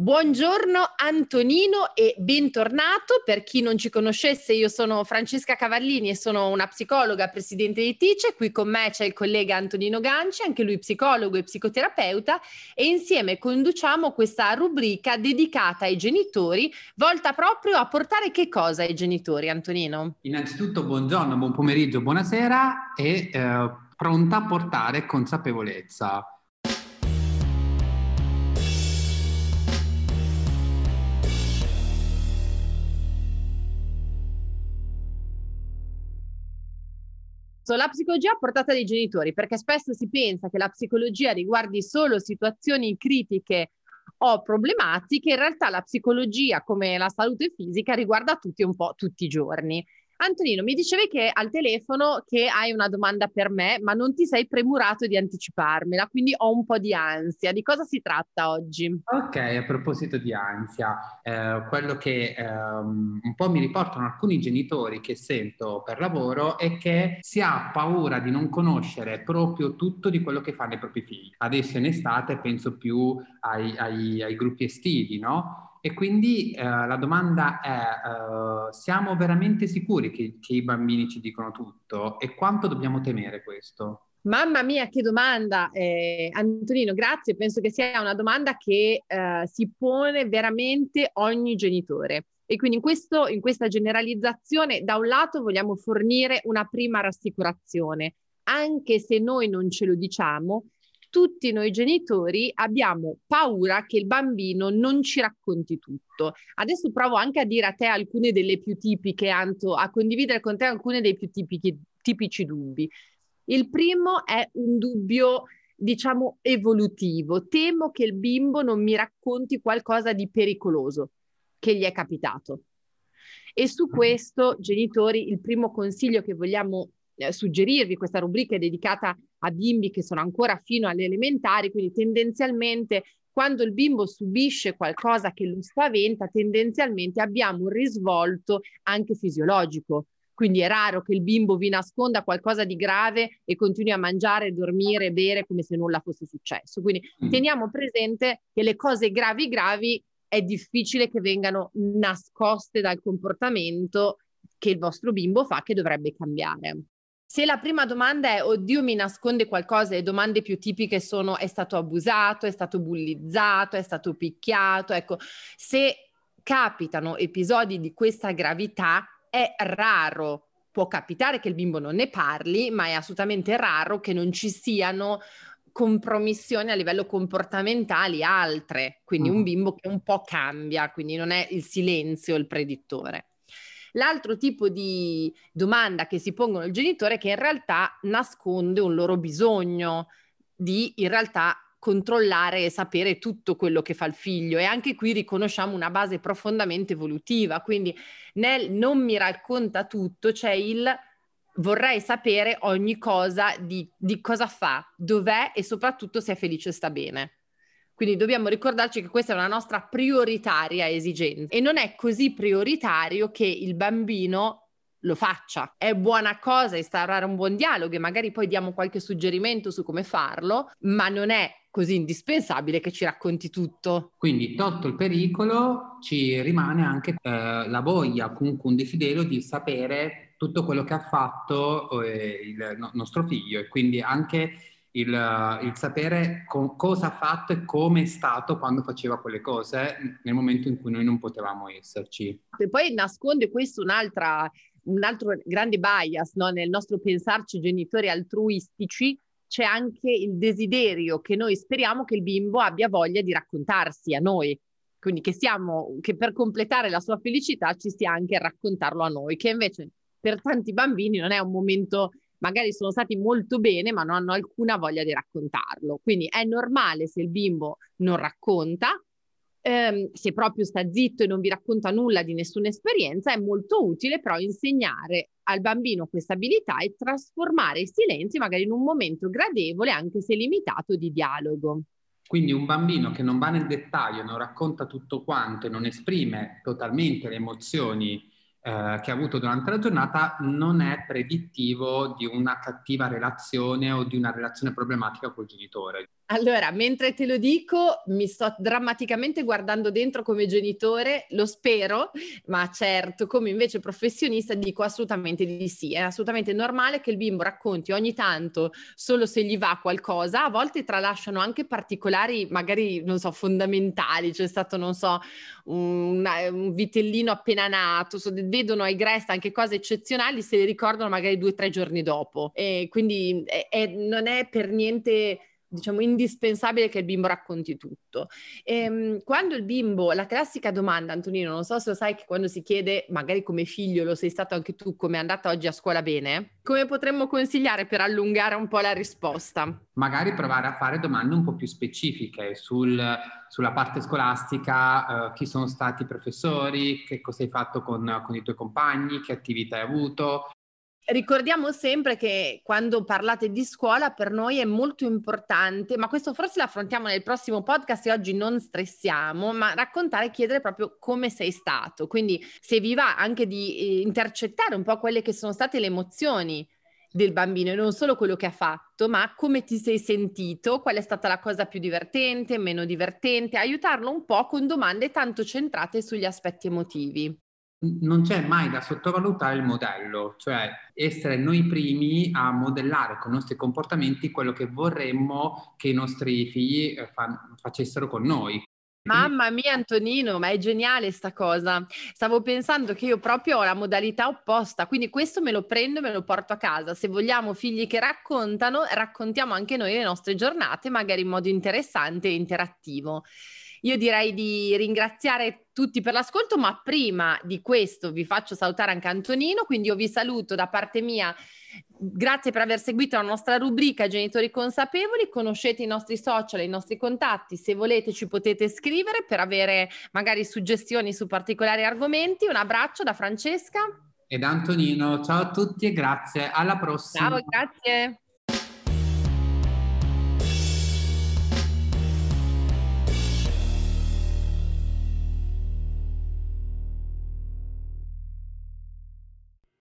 Buongiorno Antonino e bentornato. Per chi non ci conoscesse, io sono Francesca Cavallini e sono una psicologa, presidente di Tice. Qui con me c'è il collega Antonino Ganci, anche lui psicologo e psicoterapeuta, e insieme conduciamo questa rubrica dedicata ai genitori, volta proprio a portare che cosa ai genitori, Antonino? Innanzitutto buongiorno, buon pomeriggio, buonasera e eh, pronta a portare consapevolezza la psicologia a portata dei genitori, perché spesso si pensa che la psicologia riguardi solo situazioni critiche o problematiche, in realtà la psicologia, come la salute fisica, riguarda tutti un po' tutti i giorni. Antonino, mi dicevi che al telefono che hai una domanda per me, ma non ti sei premurato di anticiparmela, quindi ho un po' di ansia. Di cosa si tratta oggi? Ok, a proposito di ansia, eh, quello che ehm, un po' mi riportano alcuni genitori che sento per lavoro è che si ha paura di non conoscere proprio tutto di quello che fanno i propri figli. Adesso in estate penso più ai, ai, ai gruppi estivi, no? E quindi eh, la domanda è, eh, siamo veramente sicuri che, che, i bambini ci dicono tutto e quanto dobbiamo temere questo? Mamma mia, che domanda, eh, Antonino, grazie. Penso che sia una domanda che eh, si pone veramente ogni genitore. E quindi in, questo, in questa generalizzazione, da un lato vogliamo fornire una prima rassicurazione, anche se noi non ce lo diciamo, tutti noi genitori abbiamo paura che il bambino non ci racconti tutto. Adesso provo anche a dire a te alcune delle più tipiche, Anto, a condividere con te alcune dei più tipici, tipici dubbi. Il primo è un dubbio diciamo evolutivo. Temo che il bimbo non mi racconti qualcosa di pericoloso che gli è capitato. E su mm. questo, genitori, il primo consiglio che vogliamo eh, suggerirvi, questa rubrica è dedicata a bimbi che sono ancora fino alle elementari, quindi tendenzialmente quando il bimbo subisce qualcosa che lo spaventa, tendenzialmente abbiamo un risvolto anche fisiologico. Quindi è raro che il bimbo vi nasconda qualcosa di grave e continui a mangiare, dormire, bere come se nulla fosse successo. Quindi mm. teniamo presente che le cose gravi gravi è difficile che vengano nascoste dal comportamento che il vostro bimbo fa che dovrebbe cambiare. Se la prima domanda è oddio mi nasconde qualcosa e domande più tipiche sono è stato abusato, è stato bullizzato, è stato picchiato, ecco, se capitano episodi di questa gravità è raro, può capitare che il bimbo non ne parli, ma è assolutamente raro che non ci siano compromissioni a livello comportamentali altre, quindi un bimbo che un po' cambia, quindi non è il silenzio il predittore. L'altro tipo di domanda che si pongono il genitore è che in realtà nasconde un loro bisogno di in realtà controllare e sapere tutto quello che fa il figlio e anche qui riconosciamo una base profondamente evolutiva, quindi nel non mi racconta tutto c'è il vorrei sapere ogni cosa di, di cosa fa, dov'è e soprattutto se è felice e sta bene. Quindi dobbiamo ricordarci che questa è una nostra prioritaria esigenza e non è così prioritario che il bambino lo faccia. È buona cosa instaurare un buon dialogo e magari poi diamo qualche suggerimento su come farlo, ma non è così indispensabile che ci racconti tutto. Quindi, tolto il pericolo, ci rimane anche eh, la voglia, comunque un desiderio di sapere tutto quello che ha fatto eh, il no- nostro figlio e quindi anche il, il sapere co- cosa ha fatto e come è stato quando faceva quelle cose nel momento in cui noi non potevamo esserci. E poi nasconde questo un'altra, un altro grande bias no? nel nostro pensarci genitori altruistici, c'è anche il desiderio che noi speriamo che il bimbo abbia voglia di raccontarsi a noi. Quindi che, siamo, che per completare la sua felicità ci stia anche a raccontarlo a noi, che invece per tanti bambini non è un momento magari sono stati molto bene, ma non hanno alcuna voglia di raccontarlo. Quindi è normale se il bimbo non racconta, ehm, se proprio sta zitto e non vi racconta nulla di nessuna esperienza, è molto utile però insegnare al bambino questa abilità e trasformare i silenzi magari in un momento gradevole, anche se limitato, di dialogo. Quindi un bambino che non va nel dettaglio, non racconta tutto quanto e non esprime totalmente le emozioni eh, che ha avuto durante la giornata non è predittivo di una cattiva relazione o di una relazione problematica col genitore. Allora, mentre te lo dico, mi sto drammaticamente guardando dentro come genitore, lo spero, ma certo, come invece professionista dico assolutamente di sì. È assolutamente normale che il bimbo racconti ogni tanto solo se gli va qualcosa, a volte tralasciano anche particolari, magari, non so, fondamentali. C'è stato, non so, un, un vitellino appena nato, so, vedono ai Grest anche cose eccezionali, se le ricordano magari due o tre giorni dopo. E quindi è, è, non è per niente diciamo indispensabile che il bimbo racconti tutto. E, ehm, quando il bimbo, la classica domanda, Antonino, non so se lo sai che quando si chiede, magari come figlio, lo sei stato anche tu, come è andata oggi a scuola bene, come potremmo consigliare per allungare un po' la risposta? Magari provare a fare domande un po' più specifiche sul, sulla parte scolastica, uh, chi sono stati i professori, che cosa hai fatto con, con i tuoi compagni, che attività hai avuto, ricordiamo sempre che quando parlate di scuola per noi è molto importante, ma questo forse l'affrontiamo nel prossimo podcast e oggi non stressiamo, ma raccontare e chiedere proprio come sei stato. Quindi se vi va anche di eh, intercettare un po' quelle che sono state le emozioni del bambino e non solo quello che ha fatto, ma come ti sei sentito, qual è stata la cosa più divertente, meno divertente, aiutarlo un po' con domande tanto centrate sugli aspetti emotivi non c'è mai da sottovalutare il modello, cioè essere noi primi a modellare con i nostri comportamenti quello che vorremmo che i nostri figli eh, fa- facessero con noi. Mamma mia Antonino, ma è geniale sta cosa. Stavo pensando che io proprio ho la modalità opposta, quindi questo me lo prendo e me lo porto a casa. Se vogliamo figli che raccontano, raccontiamo anche noi le nostre giornate, magari in modo interessante e interattivo. Io direi di ringraziare tutti per l'ascolto, ma prima di questo vi faccio salutare anche Antonino, quindi io vi saluto da parte mia. Grazie per aver seguito la nostra rubrica Genitori consapevoli, conoscete i nostri social, i nostri contatti, se volete ci potete scrivere per avere magari suggestioni su particolari argomenti. Un abbraccio da Francesca e da Antonino, ciao a tutti e grazie, alla prossima. Ciao, grazie.